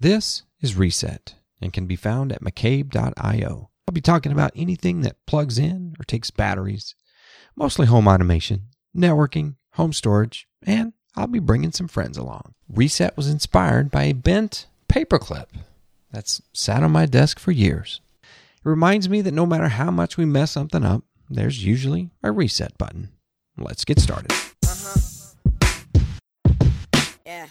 This is Reset and can be found at McCabe.io. I'll be talking about anything that plugs in or takes batteries, mostly home automation, networking, home storage, and I'll be bringing some friends along. Reset was inspired by a bent paperclip that's sat on my desk for years. It reminds me that no matter how much we mess something up, there's usually a reset button. Let's get started. Uh-huh. Yeah.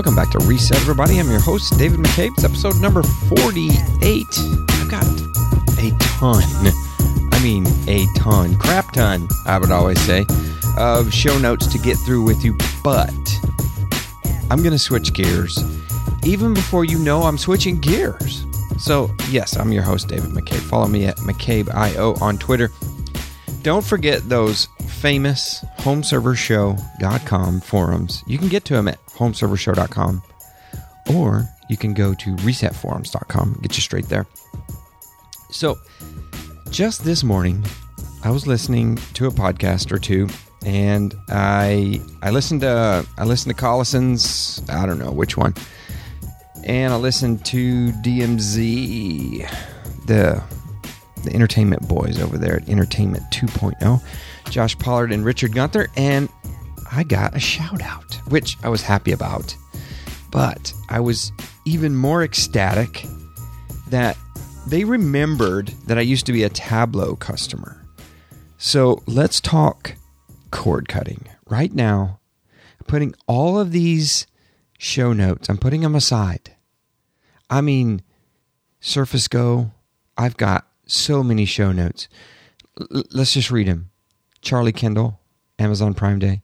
Welcome back to Reset, everybody. I'm your host, David McCabe. It's episode number 48. I've got a ton, I mean, a ton, crap ton, I would always say, of show notes to get through with you, but I'm going to switch gears even before you know I'm switching gears. So, yes, I'm your host, David McCabe. Follow me at McCabeIO on Twitter. Don't forget those famous homeservershow.com forums. You can get to them at homeservershow.com or you can go to resetforums.com, get you straight there. So, just this morning, I was listening to a podcast or two and I I listened to I listened to Collison's, I don't know which one. And I listened to DMZ, the the entertainment boys over there at Entertainment 2.0, Josh Pollard and Richard Gunther, and I got a shout out, which I was happy about. But I was even more ecstatic that they remembered that I used to be a Tablo customer. So let's talk cord cutting. Right now, I'm putting all of these show notes, I'm putting them aside. I mean, Surface Go, I've got so many show notes. L- let's just read them. Charlie Kendall, Amazon Prime Day,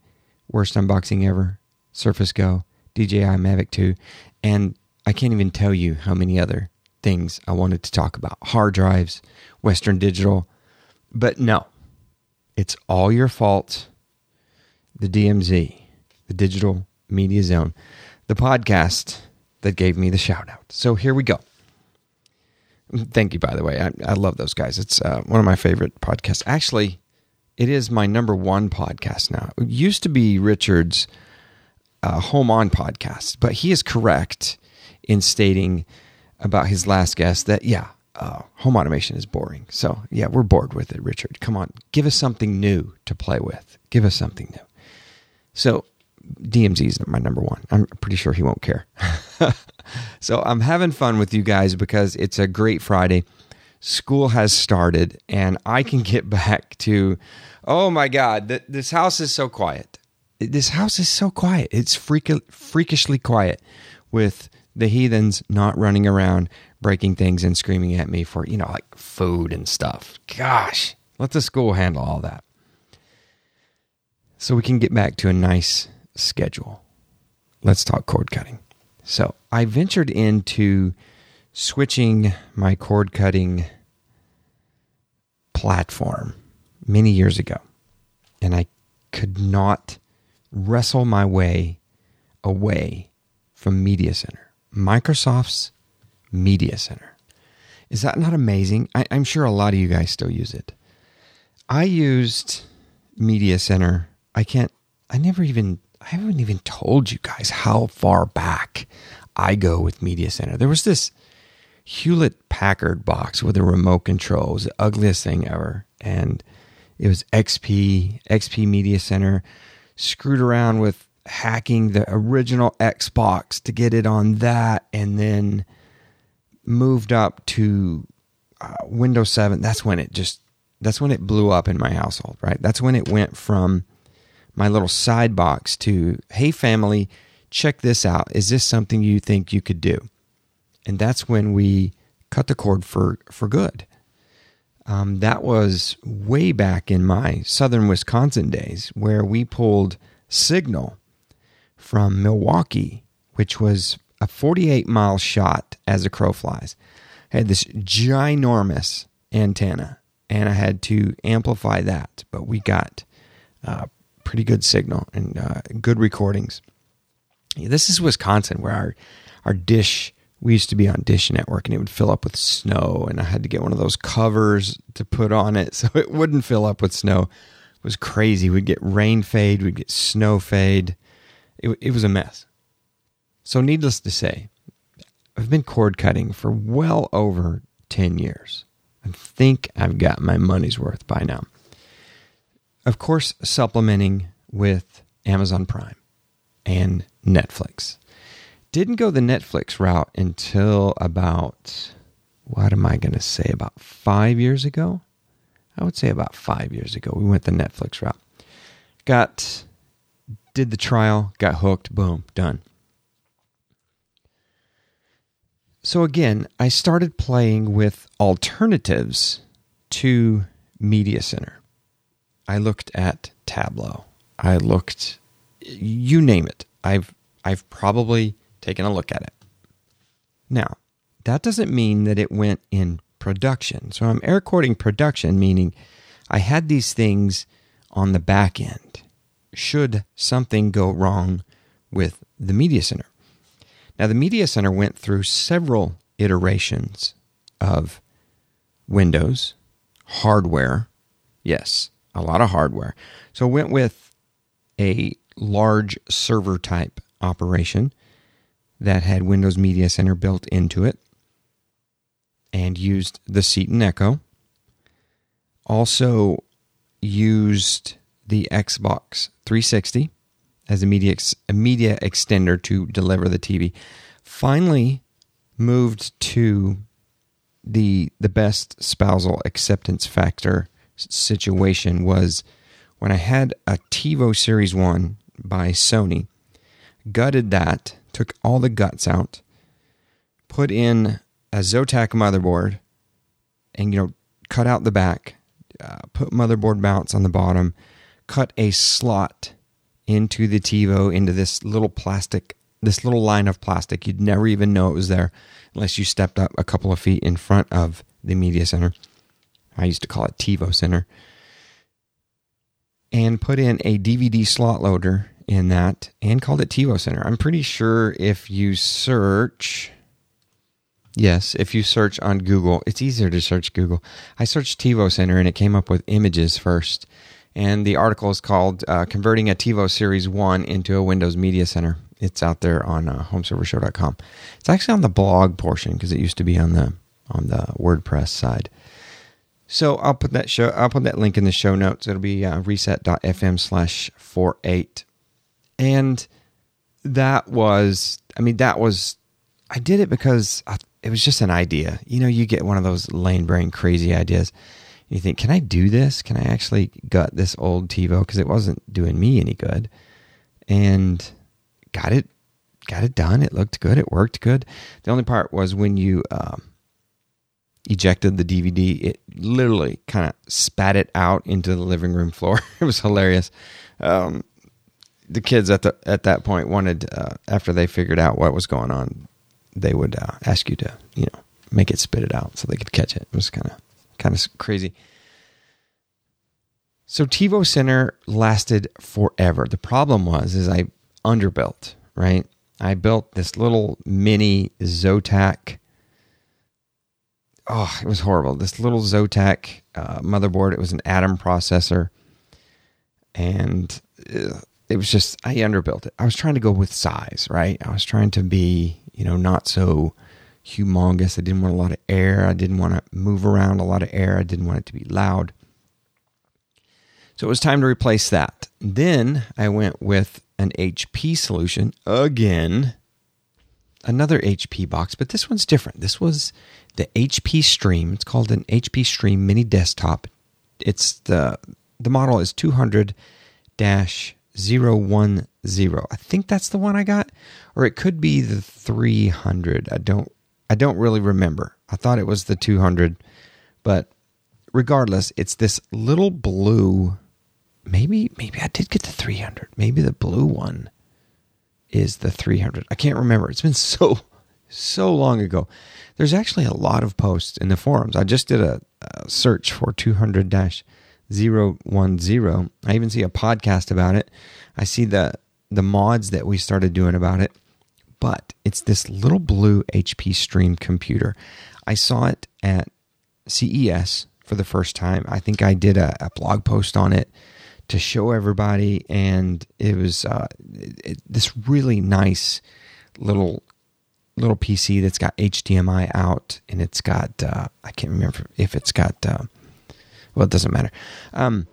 worst unboxing ever, Surface Go, DJI Mavic 2, and I can't even tell you how many other things I wanted to talk about. Hard drives, Western Digital. But no, it's all your fault. The DMZ, the Digital Media Zone, the podcast that gave me the shout out. So here we go. Thank you, by the way. I, I love those guys. It's uh, one of my favorite podcasts. Actually, it is my number one podcast now. It used to be Richard's uh, Home On podcast, but he is correct in stating about his last guest that, yeah, uh, home automation is boring. So, yeah, we're bored with it, Richard. Come on, give us something new to play with. Give us something new. So, DMZ is my number one. I'm pretty sure he won't care. so I'm having fun with you guys because it's a great Friday. School has started, and I can get back to, oh my God, th- this house is so quiet. This house is so quiet. It's freak- freakishly quiet with the heathens not running around breaking things and screaming at me for, you know, like food and stuff. Gosh, let the school handle all that. So we can get back to a nice schedule. Let's talk cord cutting. So I ventured into switching my cord cutting platform many years ago, and I could not wrestle my way away from Media Center, Microsoft's Media Center. Is that not amazing? I, am sure a lot of you guys still use it. I used Media Center. I can't, I never even I haven't even told you guys how far back I go with Media Center. There was this Hewlett Packard box with a remote control. It was the ugliest thing ever. And it was XP, XP Media Center, screwed around with hacking the original Xbox to get it on that, and then moved up to uh, Windows 7. That's when it just, that's when it blew up in my household, right? That's when it went from my little side box to, hey, family, check this out. Is this something you think you could do? And that's when we cut the cord for, for good. Um, that was way back in my southern Wisconsin days where we pulled signal from Milwaukee, which was a 48 mile shot as a crow flies. I had this ginormous antenna and I had to amplify that, but we got uh, pretty good signal and uh, good recordings. This is Wisconsin, where our our dish we used to be on Dish Network, and it would fill up with snow, and I had to get one of those covers to put on it so it wouldn't fill up with snow. It was crazy. We'd get rain fade, we'd get snow fade. It, it was a mess. So, needless to say, I've been cord cutting for well over 10 years. I think I've got my money's worth by now. Of course, supplementing with Amazon Prime and Netflix. Didn't go the Netflix route until about, what am I going to say, about five years ago? I would say about five years ago. We went the Netflix route. Got, did the trial, got hooked, boom, done. So again, I started playing with alternatives to Media Center. I looked at Tablo. I looked you name it. I've I've probably taken a look at it. Now, that doesn't mean that it went in production. So I'm air quoting production, meaning I had these things on the back end. Should something go wrong with the Media Center? Now, the Media Center went through several iterations of Windows, hardware. Yes, a lot of hardware. So, it went with a large server type operation that had Windows Media Center built into it and used the Ceton Echo. Also used the Xbox 360 as a media, ex- a media extender to deliver the TV. Finally, moved to the the best spousal acceptance factor situation was when I had a TiVo Series 1 by Sony, gutted that, took all the guts out, put in a Zotac motherboard, and you know, cut out the back, uh, put motherboard mounts on the bottom, cut a slot into the TiVo into this little plastic, this little line of plastic. You'd never even know it was there unless you stepped up a couple of feet in front of the media center. I used to call it TiVo Center and put in a DVD slot loader in that and called it TiVo Center. I'm pretty sure if you search, yes, if you search on Google, it's easier to search Google. I searched TiVo Center and it came up with images first. And the article is called uh, Converting a TiVo Series 1 into a Windows Media Center. It's out there on uh, homeservershow.com. It's actually on the blog portion because it used to be on the on the WordPress side. So I'll put that show. I'll put that link in the show notes. It'll be uh, reset.fm slash four eight, and that was. I mean, that was. I did it because I, it was just an idea. You know, you get one of those lane brain crazy ideas. You think, can I do this? Can I actually gut this old TiVo because it wasn't doing me any good, and got it, got it done. It looked good. It worked good. The only part was when you. Um, ejected the DVD, it literally kind of spat it out into the living room floor. it was hilarious. Um, the kids at the at that point wanted uh, after they figured out what was going on, they would uh, ask you to you know make it spit it out so they could catch it. It was kind of kind of crazy. So TiVo Center lasted forever. The problem was is I underbuilt, right? I built this little mini Zotac oh, it was horrible. This little Zotac uh, motherboard. It was an Atom processor, and uh, it was just I underbuilt it. I was trying to go with size, right? I was trying to be, you know, not so humongous. I didn't want a lot of air. I didn't want to move around a lot of air. I didn't want it to be loud. So it was time to replace that. Then I went with an HP solution again another HP box, but this one's different. This was the HP Stream. It's called an HP Stream Mini Desktop. It's the the model is 200 010. I think that's the one I got or it could be the 300. I don't I don't really remember. I thought it was the 200, but regardless, it's this little blue maybe maybe I did get the 300. Maybe the blue one is the 300. I can't remember. It's been so so long ago. There's actually a lot of posts in the forums. I just did a, a search for 200 010. I even see a podcast about it. I see the the mods that we started doing about it. But it's this little blue HP Stream computer. I saw it at CES for the first time. I think I did a, a blog post on it to show everybody, and it was uh, it, this really nice little little PC that's got HDMI out, and it's got uh, I can't remember if it's got uh, well, it doesn't matter. Um,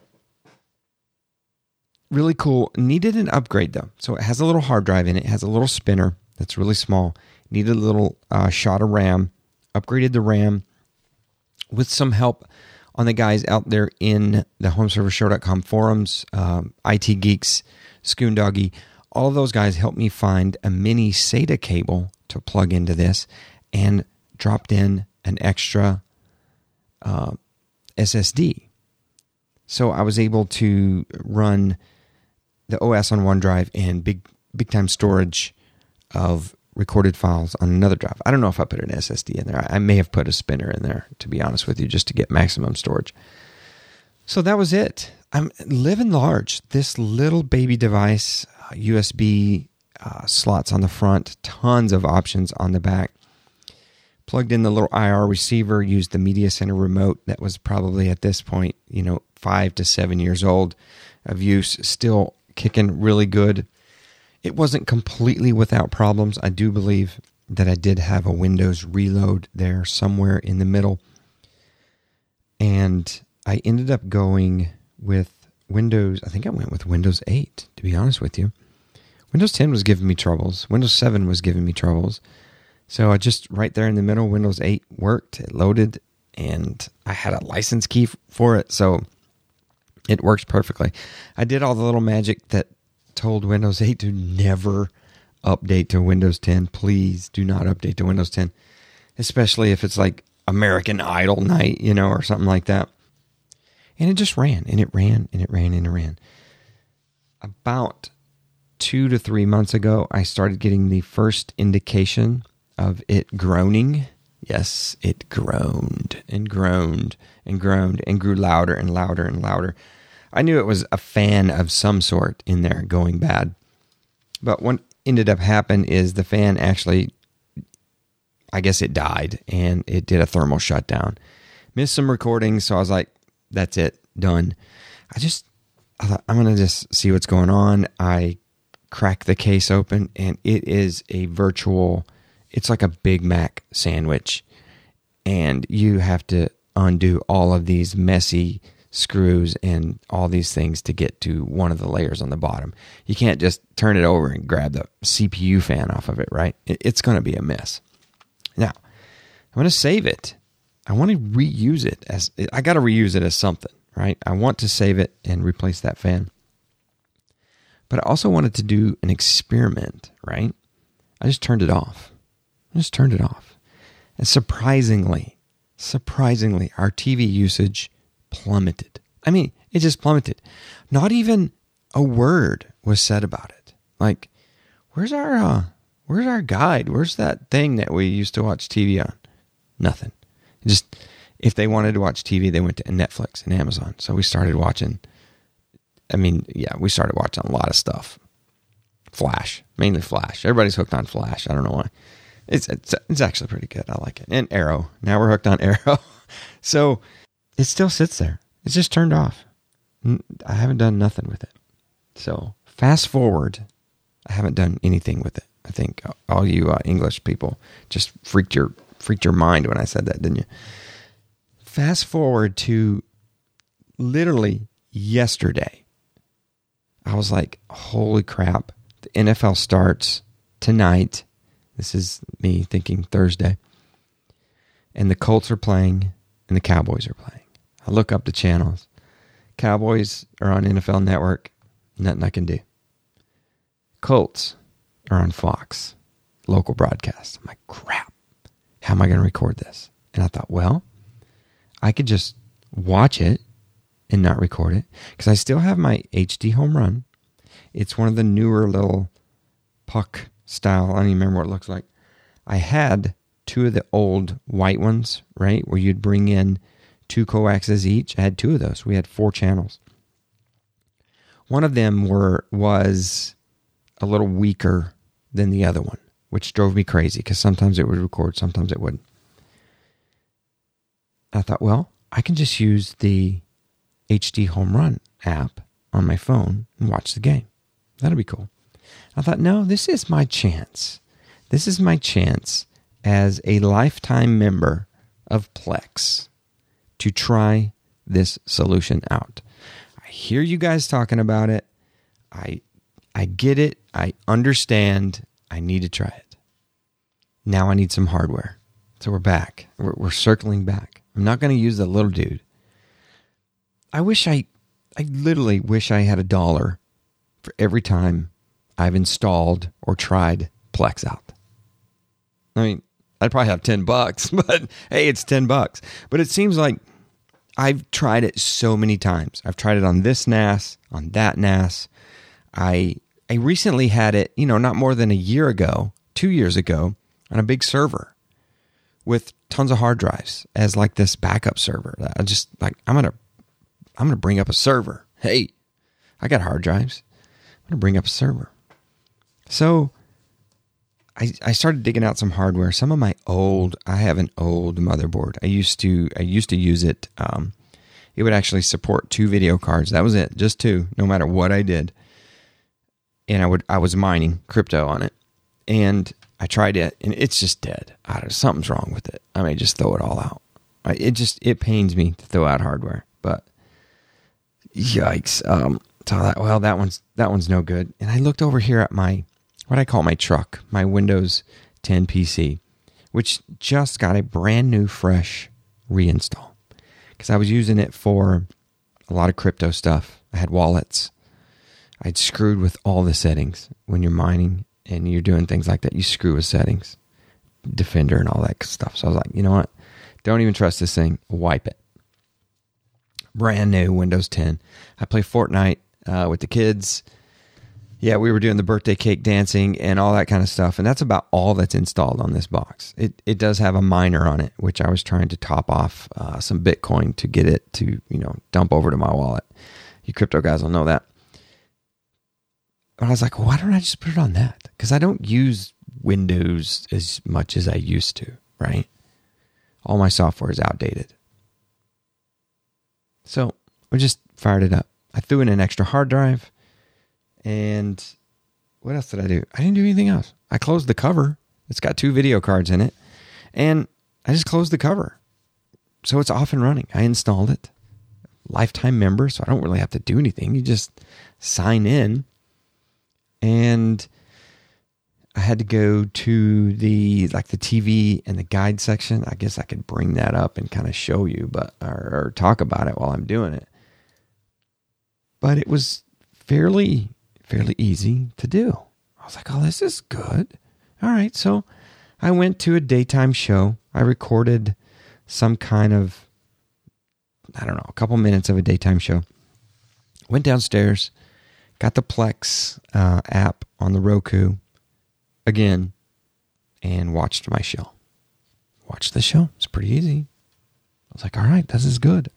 really cool. Needed an upgrade though, so it has a little hard drive in it. it has a little spinner that's really small. Needed a little uh, shot of RAM. Upgraded the RAM with some help on the guys out there in the homeservershow.com forums, um, IT Geeks, Doggy. All of those guys helped me find a mini SATA cable to plug into this and dropped in an extra uh, SSD. So I was able to run the OS on OneDrive and big big time storage of recorded files on another drive. I don't know if I put an SSD in there. I may have put a spinner in there, to be honest with you, just to get maximum storage. So that was it. I'm living large. This little baby device, uh, USB uh, slots on the front, tons of options on the back. Plugged in the little IR receiver, used the media center remote that was probably at this point, you know, five to seven years old of use, still kicking really good. It wasn't completely without problems. I do believe that I did have a Windows reload there somewhere in the middle. And I ended up going with Windows, I think I went with Windows 8, to be honest with you. Windows 10 was giving me troubles. Windows 7 was giving me troubles. So I just right there in the middle, Windows 8 worked, it loaded, and I had a license key for it. So it works perfectly. I did all the little magic that told Windows 8 to never update to Windows 10. Please do not update to Windows 10, especially if it's like American Idol night, you know, or something like that. And it just ran and it ran and it ran and it ran. About two to three months ago, I started getting the first indication of it groaning. Yes, it groaned and groaned and groaned and grew louder and louder and louder. I knew it was a fan of some sort in there going bad. But what ended up happening is the fan actually, I guess it died and it did a thermal shutdown. Missed some recordings, so I was like, that's it, done. I just, I thought, I'm going to just see what's going on. I crack the case open and it is a virtual, it's like a Big Mac sandwich. And you have to undo all of these messy screws and all these things to get to one of the layers on the bottom. You can't just turn it over and grab the CPU fan off of it, right? It's going to be a mess. Now, I'm going to save it. I want to reuse it as I got to reuse it as something, right? I want to save it and replace that fan. But I also wanted to do an experiment, right? I just turned it off. I just turned it off. And surprisingly, surprisingly, our TV usage plummeted. I mean, it just plummeted. Not even a word was said about it. Like, where's our uh, where's our guide? Where's that thing that we used to watch TV on? Nothing. Just if they wanted to watch TV, they went to Netflix and Amazon. So we started watching. I mean, yeah, we started watching a lot of stuff. Flash, mainly Flash. Everybody's hooked on Flash. I don't know why. It's it's, it's actually pretty good. I like it. And Arrow. Now we're hooked on Arrow. so it still sits there. It's just turned off. I haven't done nothing with it. So fast forward, I haven't done anything with it. I think all you uh, English people just freaked your freaked your mind when I said that, didn't you? Fast forward to literally yesterday. I was like, "Holy crap! The NFL starts tonight." This is me thinking Thursday, and the Colts are playing, and the Cowboys are playing. I look up the channels. Cowboys are on NFL Network. Nothing I can do. Colts are on Fox, local broadcast. I'm like, crap. How am I going to record this? And I thought, well, I could just watch it and not record it because I still have my HDHomeRun. It's one of the newer little puck style. I don't even remember what it looks like. I had two of the old white ones, right? Where you'd bring in two coaxes each. I had two of those. We had four channels. One of them were was a little weaker than the other one, which drove me crazy because sometimes it would record, sometimes it wouldn't. I thought, well, I can just use the HDHomeRun app on my phone and watch the game. That'll be cool. I thought, no, this is my chance. This is my chance as a lifetime member of Plex to try this solution out. I hear you guys talking about it. I I get it. I understand. I need to try it. Now I need some hardware. So we're back. We're, we're circling back. I'm not going to use the little dude. I wish I, I literally wish I had a dollar for every time I've installed or tried Plex out. I mean, I'd probably have 10 bucks, but hey, it's 10 bucks. But it seems like I've tried it so many times. I've tried it on this NAS, on that NAS. I I recently had it, you know, not more than a year ago, 2 years ago, on a big server with tons of hard drives as like this backup server. I just like I'm going to I'm going to bring up a server. Hey, I got hard drives. I'm going to bring up a server. So I, I started digging out some hardware. Some of my old, I have an old motherboard. I used to, I used to use it. Um, it would actually support two video cards. That was it, just two, no matter what I did. And I would, I was mining crypto on it, and I tried it, and it's just dead. I don't, something's wrong with it. I may just throw it all out. I, it just, it pains me to throw out hardware, but yikes. Um, so that, well, that one's that one's no good. And I looked over here at my what I call my truck, my Windows 10 PC, which just got a brand new, fresh reinstall because I was using it for a lot of crypto stuff. I had wallets. I'd screwed with all the settings when you're mining and you're doing things like that. You screw with settings, Defender, and all that stuff. So I was like, you know what? Don't even trust this thing. Wipe it. Brand new Windows 10. I play Fortnite uh, with the kids yeah, we were doing the birthday cake dancing and all that kind of stuff, and that's about all that's installed on this box. It it does have a miner on it, which I was trying to top off uh, some Bitcoin to get it to you know dump over to my wallet. You crypto guys will know that. But I was like, why don't I just put it on that? Because I don't use Windows as much as I used to, right? All my software is outdated. So I just fired it up. I threw in an extra hard drive and what else did I do? I didn't do anything else. I closed the cover. It's got two video cards in it. And I just closed the cover. So it's off and running. I installed it. Lifetime member, so I don't really have to do anything. You just sign in. And I had to go to the like the TV and the guide section. I guess I could bring that up and kind of show you, but or, or talk about it while I'm doing it. But it was fairly fairly easy to do. I was like, oh, this is good. All right. So I went to a daytime show. I recorded some kind of, I don't know, a couple minutes of a daytime show. Went downstairs, got the Plex uh, app on the Roku again, and watched my show. Watched the show. It's pretty easy. I was like, all right, this is good.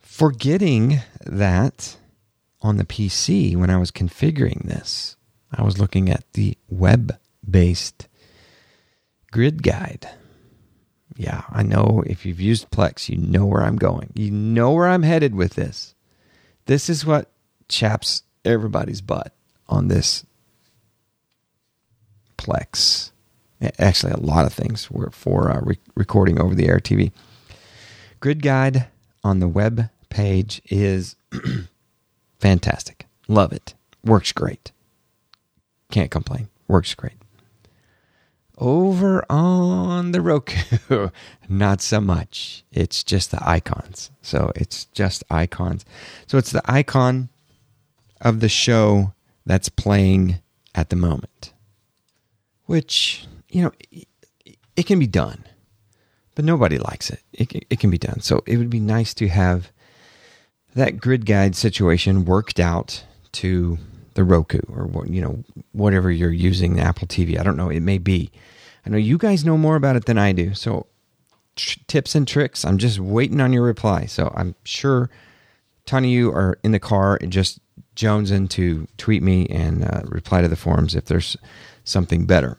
Forgetting that on the PC when I was configuring this. I was looking at the web based grid guide. Yeah, I know if you've used Plex, you know where I'm going. You know where I'm headed with this. This is what chaps everybody's butt on this Plex. Actually, a lot of things were for uh, re- recording over the air TV. Grid guide on the web page is Fantastic. Love it. Works great. Can't complain. Works great. Over on the Roku, not so much. It's just the icons. So it's just icons. So it's the icon of the show that's playing at the moment, which, you know, it can be done, but nobody likes it. It, it can be done. So it would be nice to have that grid guide situation worked out to the Roku or you know whatever you're using the Apple TV. I don't know. It may be. I know you guys know more about it than I do. So tr- tips and tricks. I'm just waiting on your reply. So I'm sure a ton of you are in the car and just jonesing to tweet me and uh, reply to the forums if there's something better.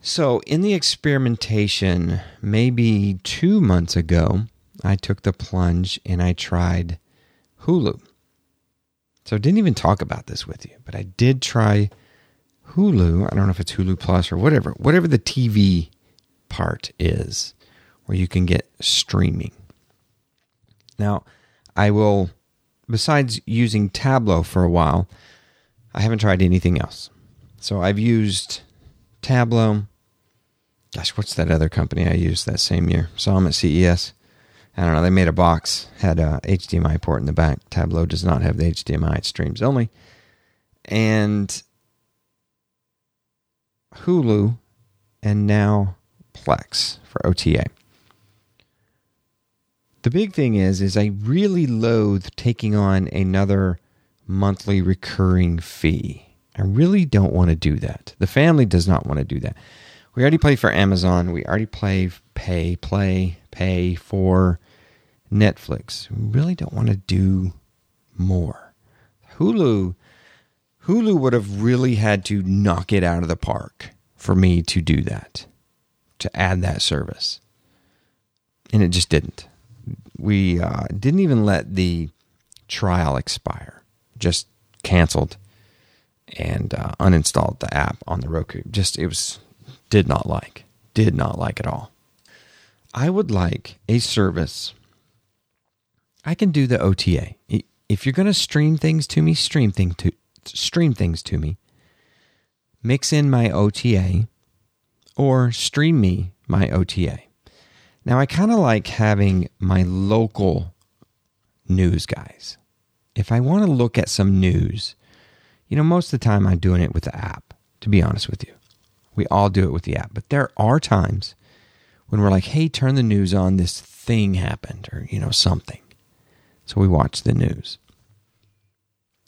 So in the experimentation, maybe two months ago, I took the plunge and I tried Hulu. So I didn't even talk about this with you, but I did try Hulu. I don't know if it's Hulu Plus or whatever, whatever the TV part is, where you can get streaming. Now, I will, besides using Tablo for a while, I haven't tried anything else. So I've used Tablo. Gosh, what's that other company I used that same year? Saw them at CES. I don't know. They made a box, had uh, a HDMI port in the back. Tablo does not have the HDMI, it streams only. And Hulu, and now Plex for OTA. The big thing is, is I really loathe taking on another monthly recurring fee. I really don't want to do that. The family does not want to do that. We already pay for Amazon. We already play, pay, play, pay for Netflix. We really don't want to do more. Hulu, Hulu would have really had to knock it out of the park for me to do that, to add that service. And it just didn't. We uh, didn't even let the trial expire, just canceled and uh, uninstalled the app on the Roku. Just, it was, did not like, did not like at all. I would like a service. I can do the OTA. If you're going to stream things to me, stream thing to stream things to me. Mix in my OTA or stream me my OTA. Now I kind of like having my local news guys. If I want to look at some news you know, most of the time I'm doing it with the app, to be honest with you. We all do it with the app. But there are times when we're like, hey, turn the news on, this thing happened, or, you know, something. So we watch the news.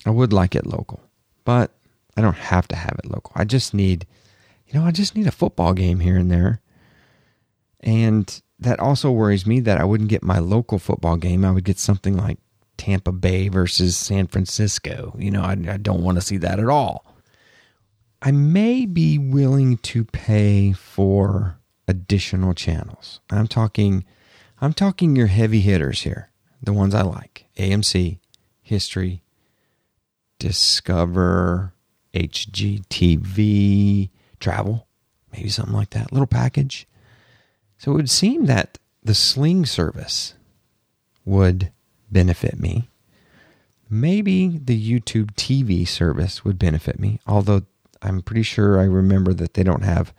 I would like it local, but I don't have to have it local. I just need, you know, I just need a football game here and there. And that also worries me that I wouldn't get my local football game. I would get something like Tampa Bay versus San Francisco. You know, I, I don't want to see that at all. I may be willing to pay for additional channels. I'm talking I'm talking your heavy hitters here. The ones I like. AMC, History, Discover, HGTV, Travel, maybe something like that. Little package. So it would seem that the Sling service would benefit me. Maybe the YouTube TV service would benefit me, although I'm pretty sure I remember that they don't have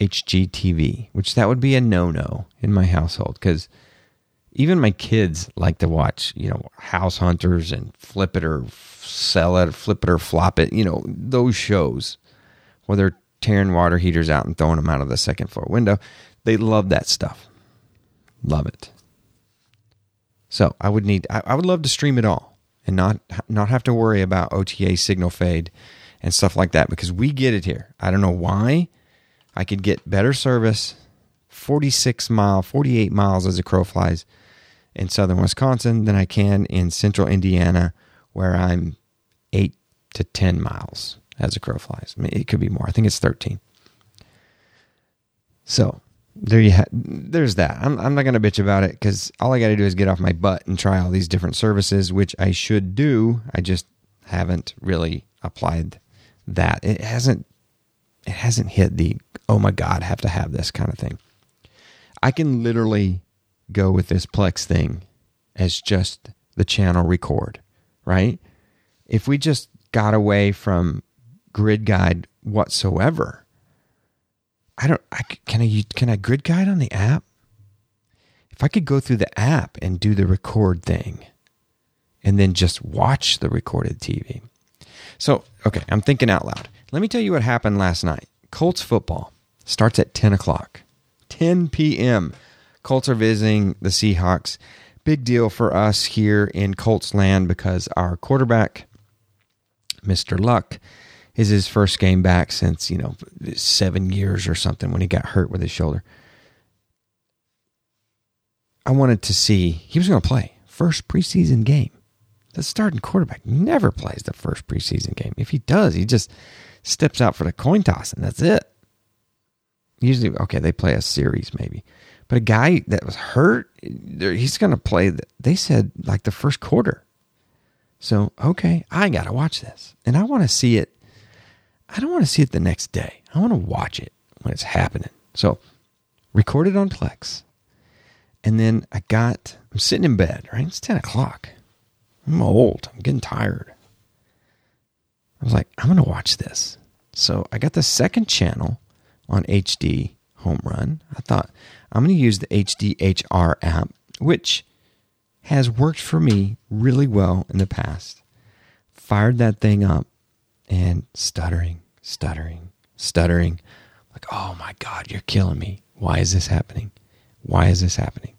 HGTV, which that would be a no-no in my household because even my kids like to watch, you know, House Hunters and Flip It or Sell It, or Flip It or Flop It, you know, those shows where they're tearing water heaters out and throwing them out of the second floor window. They love that stuff. Love it. So I would need I, I would love to stream it all and not not have to worry about OTA signal fade and stuff like that because we get it here. I don't know why. I could get better service 46 mile, 48 miles as a crow flies in southern Wisconsin than I can in central Indiana where I'm 8 to 10 miles as a crow flies. I mean, it could be more. I think it's 13. So, there you ha- there's that. I'm, I'm not going to bitch about it because all I got to do is get off my butt and try all these different services, which I should do. I just haven't really applied that. It hasn't it hasn't hit the oh my god, have to have this kind of thing. I can literally go with this Plex thing as just the channel record, right? If we just got away from grid guide whatsoever, I don't. I, can I can I grid guide on the app? If I could go through the app and do the record thing, and then just watch the recorded TV. So okay, I'm thinking out loud. Let me tell you what happened last night. Colts football starts at 10 o'clock, 10 p.m. Colts are visiting the Seahawks. Big deal for us here in Colts land because our quarterback, Mr. Luck, is his first game back since, you know, seven years or something when he got hurt with his shoulder. I wanted to see, he was going to play first preseason game. The starting quarterback never plays the first preseason game. If he does, he just steps out for the coin toss and that's it. Usually, okay, they play a series maybe, But a guy that was hurt, he's going to play. They said like the first quarter. So okay, I got to watch this, and I want to see it. I don't want to see it the next day. I want to watch it when it's happening. So recorded on Plex, and then I got. I'm sitting in bed. Right, it's ten o'clock. I'm old. I'm getting tired. I was like, I'm going to watch this. So I got the second channel on HD home run. I thought I'm going to use the HDHR app, which has worked for me really well in the past. Fired that thing up and stuttering, stuttering, stuttering. Like, oh my God, you're killing me. Why is this happening? Why is this happening?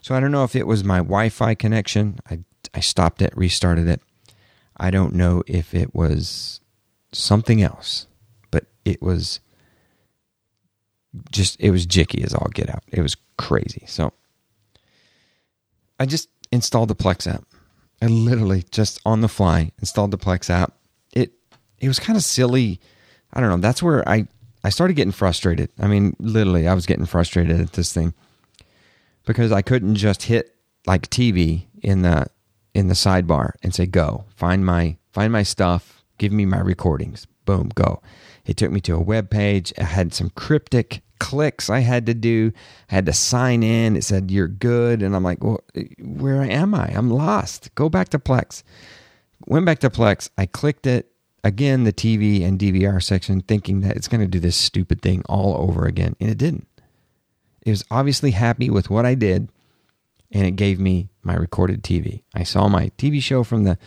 So I don't know if it was my Wi Fi connection. I, I stopped it, restarted it. I don't know if it was something else, but it was just it was jicky as all get out. It was crazy. So I just installed the Plex app. I literally just on the fly installed the Plex app. It it was kind of silly. I don't know. That's where I I started getting frustrated. I mean, literally, I was getting frustrated at this thing because I couldn't just hit like TV in the in the sidebar and say go find my find my stuff, give me my recordings. Boom, go. It took me to a web page. I had some cryptic clicks I had to do. I had to sign in. It said, You're good. And I'm like, Well, where am I? I'm lost. Go back to Plex. Went back to Plex. I clicked it. Again, the TV and DVR section, thinking that it's going to do this stupid thing all over again. And it didn't. It was obviously happy with what I did. And it gave me my recorded TV. I saw my TV show from the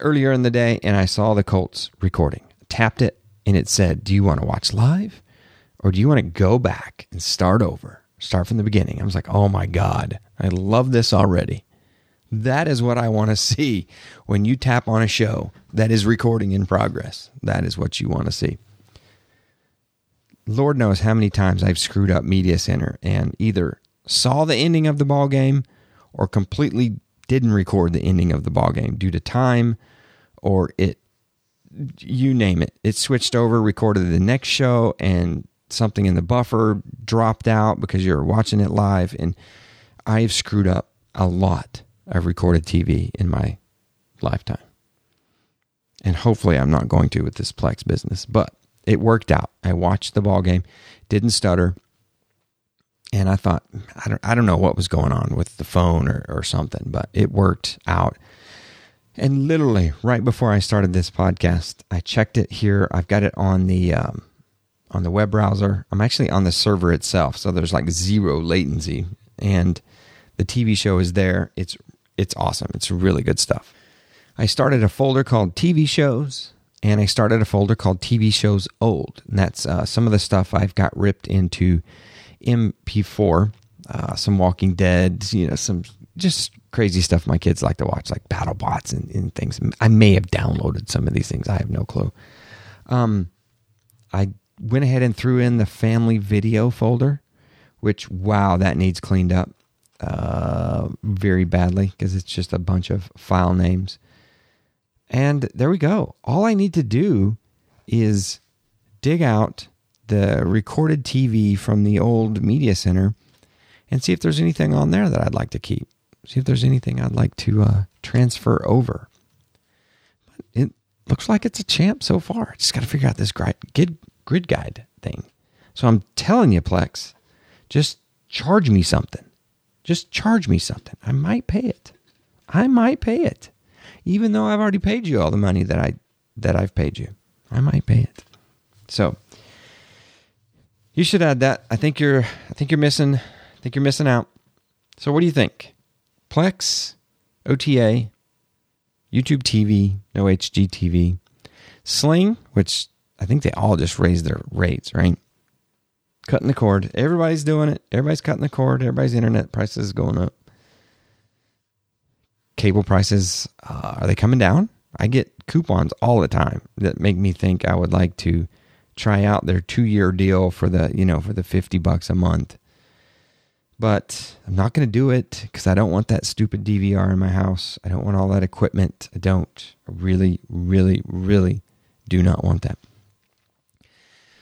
earlier in the day and I saw the Colts recording. tapped it and it said, Do you want to watch live or do you want to go back and start over? Start from the beginning. I was like, Oh my God, I love this already. That is what I want to see when you tap on a show that is recording in progress. That is what you want to see. Lord knows how many times I've screwed up Media Center and either saw the ending of the ball game or completely didn't record the ending of the ball game due to time or it you name it. It switched over recorded the next show and something in the buffer dropped out because you're watching it live. And i've screwed up a lot of recorded tv in my lifetime. And hopefully i'm not going to with this plex business but it worked out. I watched the ball game didn't stutter and I thought I don't I don't know what was going on with the phone or, or something, but it worked out. And literally right before I started this podcast, I checked it here. I've got it on the um, on the web browser. I'm actually on the server itself, so there's like zero latency, and the TV show is there. It's it's awesome. It's really good stuff. I started a folder called TV shows, and I started a folder called TV shows old, and that's uh, some of the stuff I've got ripped into MP4, uh, some Walking Dead, you know, some just crazy stuff my kids like to watch, like BattleBots and, and things. I may have downloaded some of these things. I have no clue. Um, I went ahead and threw in the family video folder, which wow, that needs cleaned up uh, very badly because it's just a bunch of file names. And there we go. All I need to do is dig out the recorded TV from the old media center and see if there's anything on there that I'd like to keep. See if there's anything I'd like to uh, transfer over. But it looks like it's a champ so far. Just got to figure out this grid, grid guide thing. So I'm telling you, Plex, just charge me something. Just charge me something. I might pay it. I might pay it. Even though I've already paid you all the money that I that I've paid you. I might pay it. So you should add that. I think you're I think you're missing I think you're missing out. So what do you think? Plex, OTA, YouTube TV, no HGTV, Sling, which I think they all just raised their rates, right? Cutting the cord. Everybody's doing it. Everybody's cutting the cord. Everybody's internet prices going up. Cable prices uh, are they coming down? I get coupons all the time that make me think I would like to try out their two year deal for the you know for the 50 bucks a month but i'm not going to do it because i don't want that stupid dvr in my house i don't want all that equipment i don't I really really really do not want that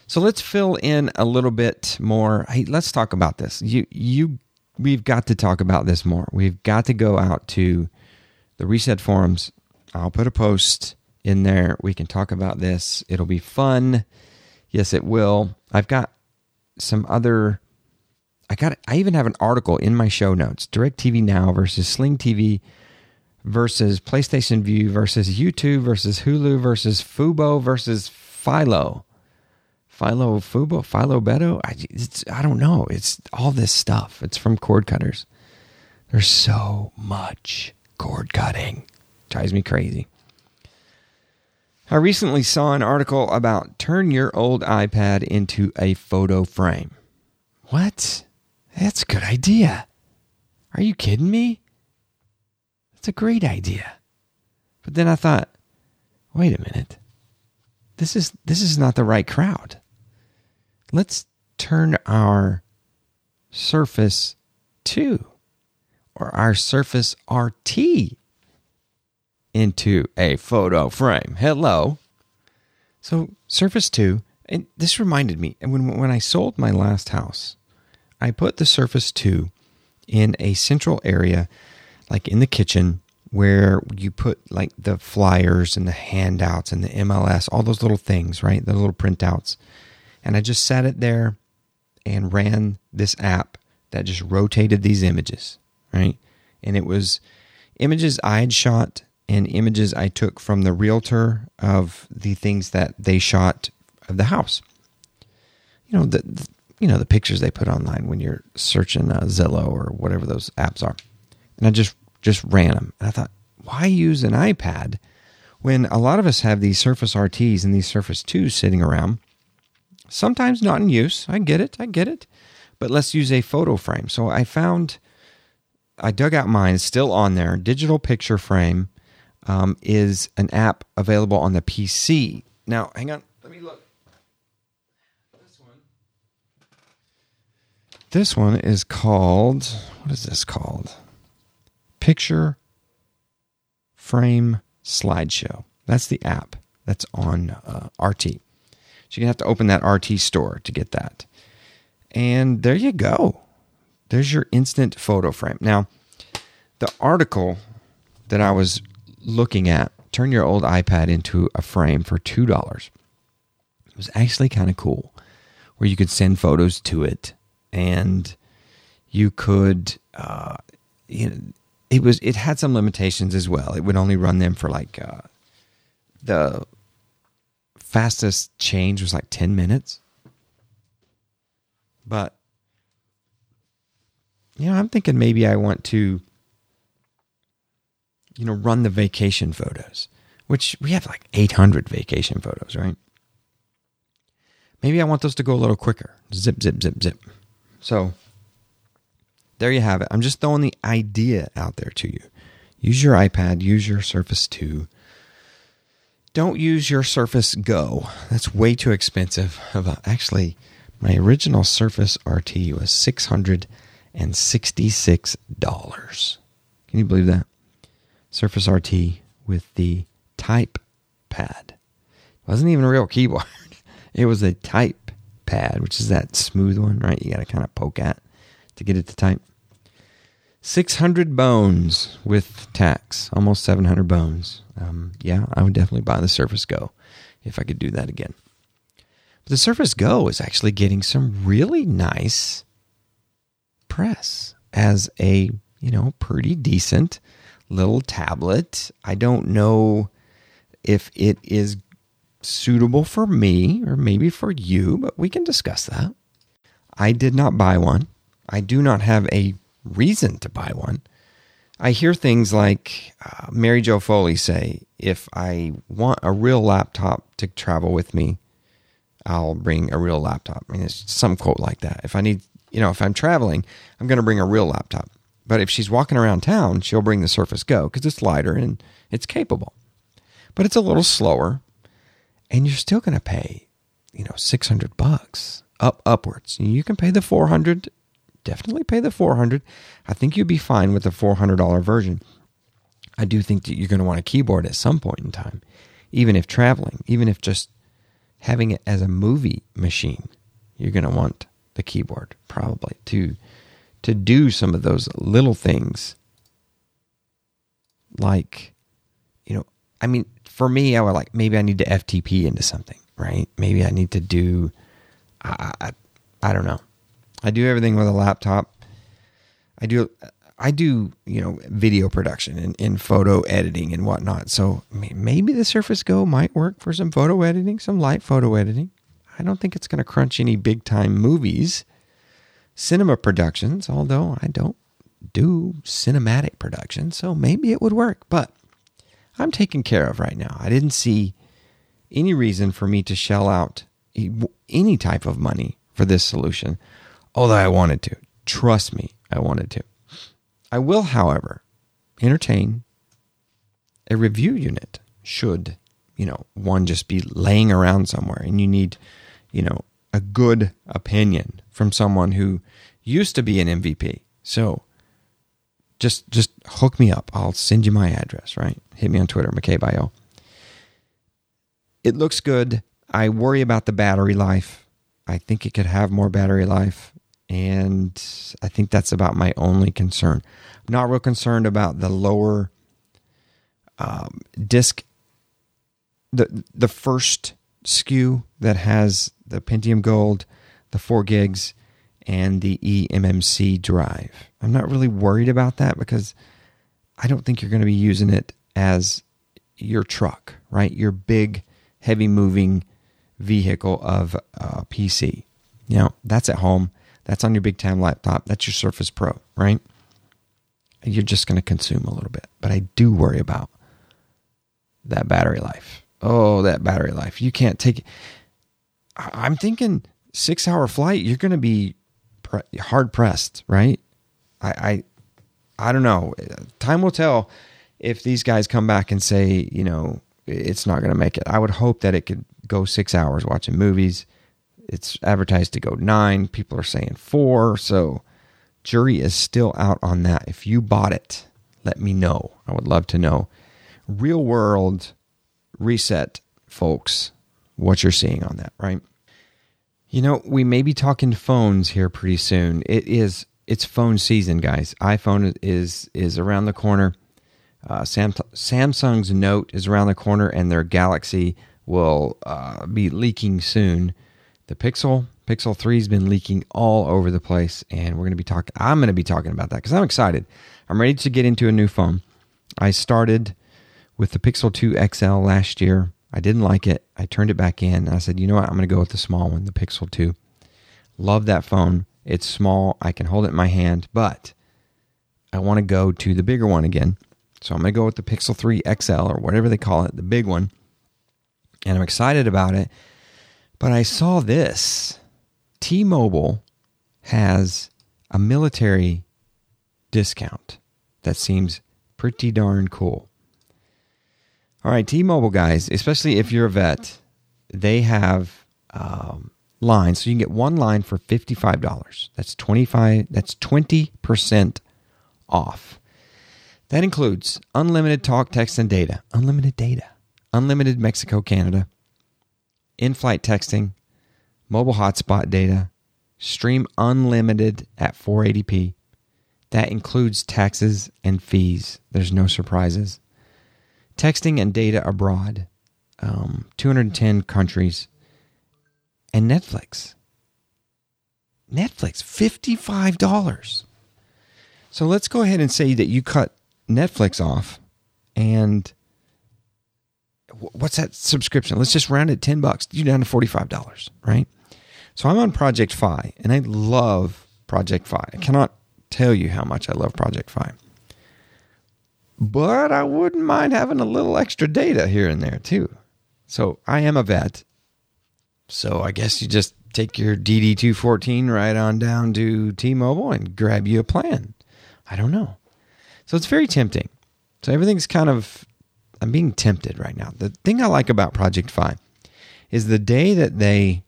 So let's fill in a little bit more. Hey, let's talk about this. You you we've got to talk about this more. We've got to go out to the reset forums. I'll put a post in there. We can talk about this. It'll be fun. Yes, it will. I've got some other I got I even have an article in my show notes. DirecTV Now versus Sling TV versus PlayStation Vue versus YouTube versus Hulu versus Fubo versus Philo. Philo Fubo, Philo Beto. I, I don't know. It's all this stuff. It's from cord cutters. There's so much cord cutting. Drives me crazy. I recently saw an article about turn your old iPad into a photo frame. What? That's a good idea. Are you kidding me? That's a great idea. But then I thought, wait a minute. This is this is not the right crowd. Let's turn our Surface 2 or our Surface RT into a photo frame. Hello. So Surface 2, and this reminded me, and when when I sold my last house, I put the Surface 2 in a central area like in the kitchen where you put like the flyers and the handouts and the MLS, all those little things, right? The little printouts. And I just sat it there and ran this app that just rotated these images, right? And it was images I had shot and images I took from the realtor of the things that they shot of the house. You know, the, the you know the pictures they put online when you're searching uh, Zillow or whatever those apps are. And I just just ran them. And I thought, why use an iPad when a lot of us have these Surface RTs and these Surface 2s sitting around? Sometimes not in use. I get it. I get it. But let's use a photo frame. So I found, I dug out mine, still on there. Digital Picture Frame um, is an app available on the PC. Now, hang on. Let me look. This one. This one is called, what is this called? Picture Frame Slideshow. That's the app that's on uh, RT. So you're going to have to open that RT store to get that. And there you go. There's your instant photo frame. Now, the article that I was looking at, turn your old iPad into a frame for $2. It was actually kind of cool where you could send photos to it and you could uh, you know, it was it had some limitations as well. It would only run them for like uh, the fastest change was like ten minutes. But you know, I'm thinking maybe I want to you know run the vacation photos, which we have like 800 vacation photos, right? Maybe I want those to go a little quicker. Zip, zip, zip, zip. So there you have it. I'm just throwing the idea out there to you. Use your iPad, use your Surface 2. Don't use your Surface Go. That's way too expensive. Actually, my original Surface RT was $666. Can you believe that? Surface RT with the type pad. It wasn't even a real keyboard. It was a type pad, which is that smooth one, right? You got to kind of poke at to get it to type. 600 bones with tax, almost 700 bones. Um, yeah, I would definitely buy the Surface Go if I could do that again. But the Surface Go is actually getting some really nice press as a, you know, pretty decent little tablet. I don't know if it is suitable for me or maybe for you, but we can discuss that. I did not buy one. I do not have a reason to buy one. I hear things like uh, Mary Jo Foley say, if I want a real laptop to travel with me, I'll bring a real laptop. I mean, it's some quote like that. If I need, you know, if I'm traveling, I'm going to bring a real laptop. But if she's walking around town, she'll bring the Surface Go because it's lighter and it's capable. But it's a little slower, and you're still going to pay, you know, 600 bucks up upwards. You can pay the 400 definitely pay the 400 i think you'd be fine with the $400 version i do think that you're going to want a keyboard at some point in time even if traveling even if just having it as a movie machine, you're going to want the keyboard probably to to do some of those little things. Like you know i mean for me i would like maybe i need to ftp into something right? Maybe i need to do i i, I don't know. I do everything with a laptop. I do i do you know video production and, and photo editing and whatnot. So maybe the surface go might work for some photo editing some light photo editing. I don't think it's going to crunch any big time movies cinema productions although i don't do cinematic production, so maybe it would work. But I'm taken care of right now. I didn't see any reason for me to shell out any type of money for this solution, although I wanted to. Trust me, I wanted to. I will, however, entertain a review unit should, you know, one just be laying around somewhere and you need, you know, a good opinion from someone who used to be an MVP. So just just hook me up. I'll send you my address, right? Hit me on Twitter, McCabe.io. It looks good. I worry about the battery life. I think it could have more battery life. And I think that's about my only concern. I'm not real concerned about the lower um, disk, the the first SKU that has the Pentium Gold, the four gigs, and the eMMC drive. I'm not really worried about that because I don't think you're going to be using it as your truck, right? Your big, heavy moving vehicle of a PC. You know, that's at home. That's on your big time laptop. That's your Surface Pro, right? You're just going to consume a little bit. But I do worry about that battery life. Oh, that battery life. You can't take it. I'm thinking six hour flight, you're going to be pre- hard pressed, right? I, I I don't know. Time will tell if these guys come back and say, you know, it's not going to make it. I would hope that it could go six hours watching movies. It's advertised to go nine. People are saying four. So, jury is still out on that. If you bought it, let me know. I would love to know. Real world reset, folks, what you're seeing on that, right? You know, we may be talking phones here pretty soon. It is it's phone season, guys. iPhone is is around the corner. Uh, Sam, Samsung's Note is around the corner, and their Galaxy will uh, be leaking soon. The Pixel Pixel Three has been leaking all over the place, and we're going to be talking. I'm going to be talking about that because I'm excited. I'm ready to get into a new phone. I started with the Pixel 2 XL last year. I didn't like it. I turned it back in. and I said, you know what? I'm going to go with the small one, the Pixel 2. Love that phone. It's small. I can hold it in my hand, but I want to go to the bigger one again. So I'm going to go with the Pixel 3 XL or whatever they call it, the big one. And I'm excited about it. But I saw this T Mobile has a military discount that seems pretty darn cool. All right, T-Mobile guys, especially if you're a vet, they have um, lines, so you can get one line for fifty-five dollars. That's twenty-five. That's twenty percent off. That includes unlimited talk, text, and data, unlimited data, unlimited Mexico, Canada, in-flight texting, mobile hotspot data, stream unlimited at 480p. That includes taxes and fees. There's no surprises texting and data abroad, um, 210 countries, and Netflix. Netflix, $55. So let's go ahead and say that you cut Netflix off and what's that subscription? Let's just round it 10 bucks. You're down to $45, right? So I'm on Project Fi and I love Project Fi. I cannot tell you how much I love Project Fi but I wouldn't mind having a little extra data here and there too. So I am a vet. So I guess you just take your DD214 right on down to T Mobile and grab you a plan. I don't know. So it's very tempting. So everything's kind of, I'm being tempted right now. The thing I like about Project Fi is the day that they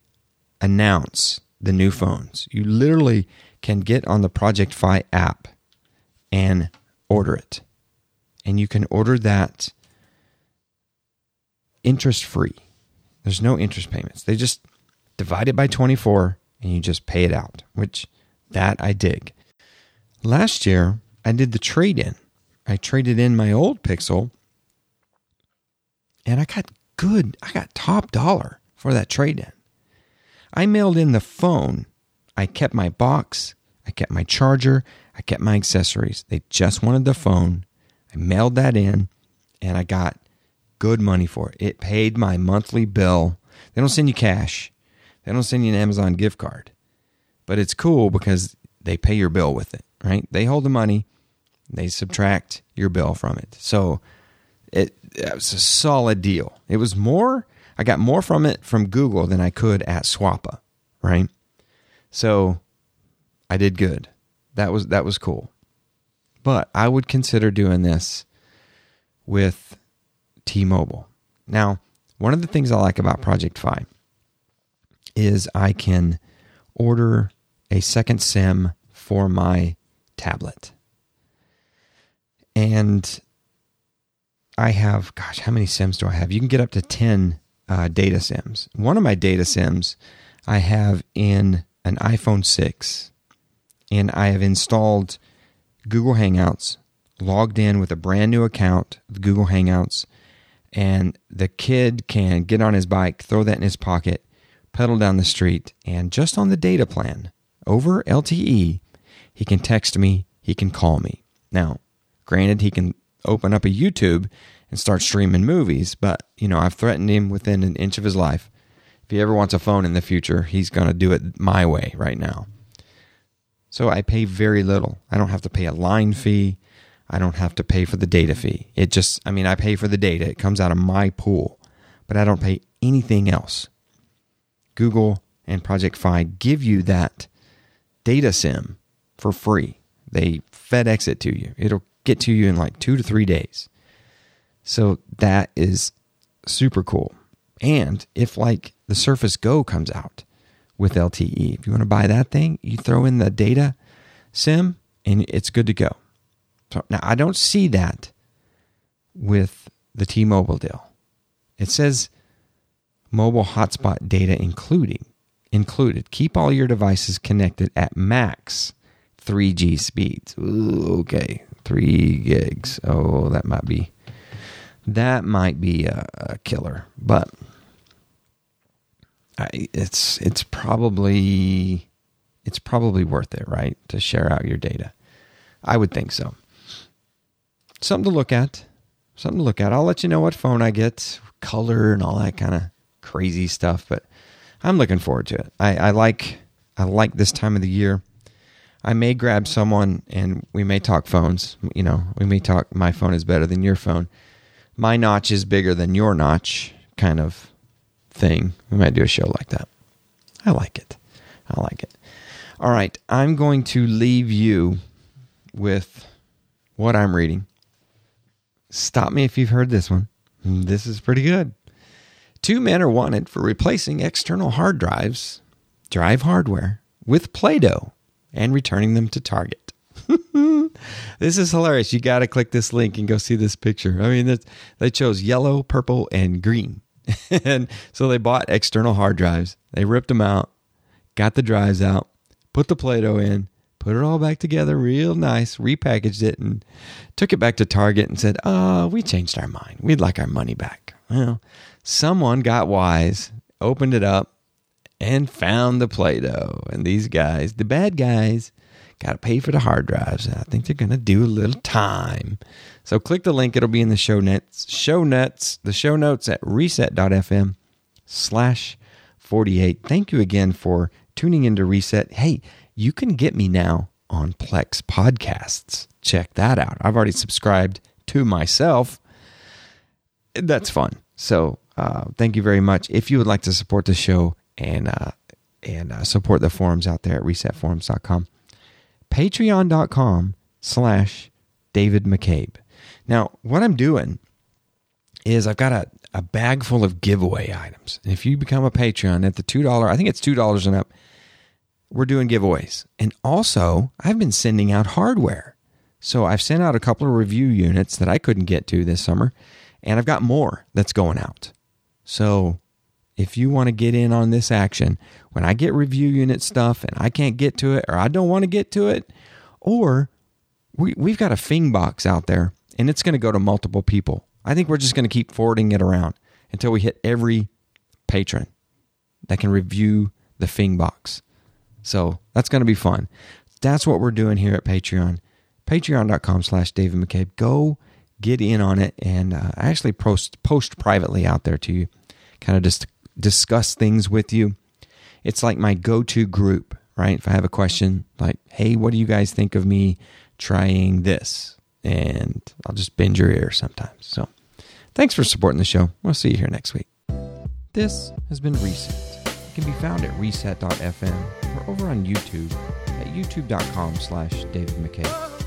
announce the new phones, you literally can get on the Project Fi app and order it and you can order that interest free. There's no interest payments. They just divide it by 24 and you just pay it out, which that I dig. Last year, I did the trade in. I traded in my old Pixel and I got good, I got top dollar for that trade in. I mailed in the phone. I kept my box, I kept my charger, I kept my accessories. They just wanted the phone. I mailed that in and I got good money for it. It paid my monthly bill. They don't send you cash, they don't send you an Amazon gift card. But it's cool because they pay your bill with it, right? They hold the money, they subtract your bill from it. So it, it was a solid deal. It was more, I got more from it from Google than I could at Swappa, right? So I did good. That was that was cool. But I would consider doing this with T-Mobile. Now, one of the things I like about Project Fi is I can order a second SIM for my tablet. And I have, gosh, how many SIMs do I have? You can get up to 10 uh, data SIMs. One of my data SIMs I have in an iPhone 6, and I have installed Google Hangouts, logged in with a brand new account Google Hangouts, and the kid can get on his bike, throw that in his pocket, pedal down the street, and just on the data plan over LTE, he can text me, he can call me. Now, granted, he can open up a YouTube and start streaming movies, but you know, I've threatened him within an inch of his life. If he ever wants a phone in the future, he's going to do it my way right now. So I pay very little. I don't have to pay a line fee. I don't have to pay for the data fee. It just, I mean, I pay for the data. It comes out of my pool, but I don't pay anything else. Google and Project Fi give you that data sim for free. They FedEx it to you. It'll get to you in like two to three days. So that is super cool. And if like the Surface Go comes out with LTE, if you want to buy that thing, you throw in the data sim and it's good to go. So now I don't see that with the T-Mobile deal. It says mobile hotspot data including included. Keep all your devices connected at max 3G speeds. Ooh, okay, three gigs. Oh, that might be that might be a, a killer, but It's it's probably it's probably worth it, right? To share out your data. I would think so something to look at. Something to look at. I'll let you know what phone I get, color, and all that kind of crazy stuff. But I'm looking forward to it. I, I like I like this time of the year. I may grab someone and we may talk phones. You know, we may talk. My phone is better than your phone. My notch is bigger than your notch, kind of thing. We might do a show like that. I like it. I like it. All right, I'm going to leave you with what I'm reading. Stop me if you've heard this one. This is pretty good. Two men are wanted for replacing external hard drives, drive hardware, with Play Doh and returning them to Target. this is hilarious. You got to click this link and go see this picture. I mean, they chose yellow, purple, and green. and so they bought external hard drives. They ripped them out, got the drives out, put the Play Doh in, put it all back together real nice, repackaged it, and took it back to Target and said, Oh, we changed our mind. We'd like our money back. Well, someone got wise, opened it up, and found the Play Doh. And these guys, the bad guys, got to pay for the hard drives. And I think they're going to do a little time. So click the link. It'll be in the show notes. Show notes, the show notes at reset.fm slash 48. Thank you again for tuning into Reset. Hey, you can get me now on Plex Podcasts. Check that out. I've already subscribed to myself. That's fun. So uh, thank you very much. If you would like to support the show and uh, and uh, support the forums out there at resetforums.com, patreon.com slash David McCabe. Now, what I'm doing is I've got a, a bag full of giveaway items. And if you become a Patreon at the $2, I think it's $2 and up, we're doing giveaways. And also, I've been sending out hardware. So I've sent out a couple of review units that I couldn't get to this summer, and I've got more that's going out. So if you want to get in on this action, when I get review unit stuff and I can't get to it or I don't want to get to it, or we, we've got a Fing box out there and it's going to go to multiple people. I think we're just going to keep forwarding it around until we hit every patron that can review the Fing box. So that's going to be fun. That's what we're doing here at Patreon. Patreon.com slash David McCabe. Go get in on it and uh, actually post, post privately out there to you. Kind of just discuss things with you. It's like my go to group, right? If I have a question like, hey, what do you guys think of me trying this? And I'll just bend your ear sometimes. So thanks for supporting the show. We'll see you here next week. This has been Reset. It can be found at reset.fm or over on YouTube at youtube.com slash David McCabe.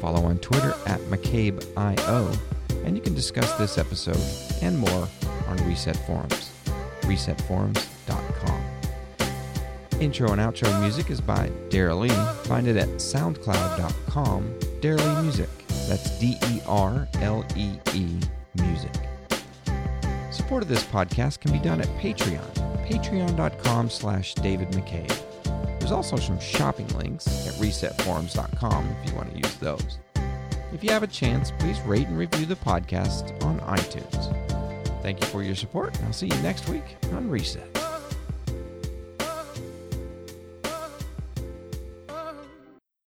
Follow on Twitter at McCabeIO, and you can discuss this episode and more on Reset Forums, resetforums.com. Intro and outro music is by Daryl Lee. Find it at soundcloud.com, Daryl Music. That's D E R L E E Music. Support of this podcast can be done at Patreon, patreon.com slash David McCabe. There's also some shopping links at resetforums.com if you want to use those. If you have a chance, please rate and review the podcast on iTunes. Thank you for your support, and I'll see you next week on Reset.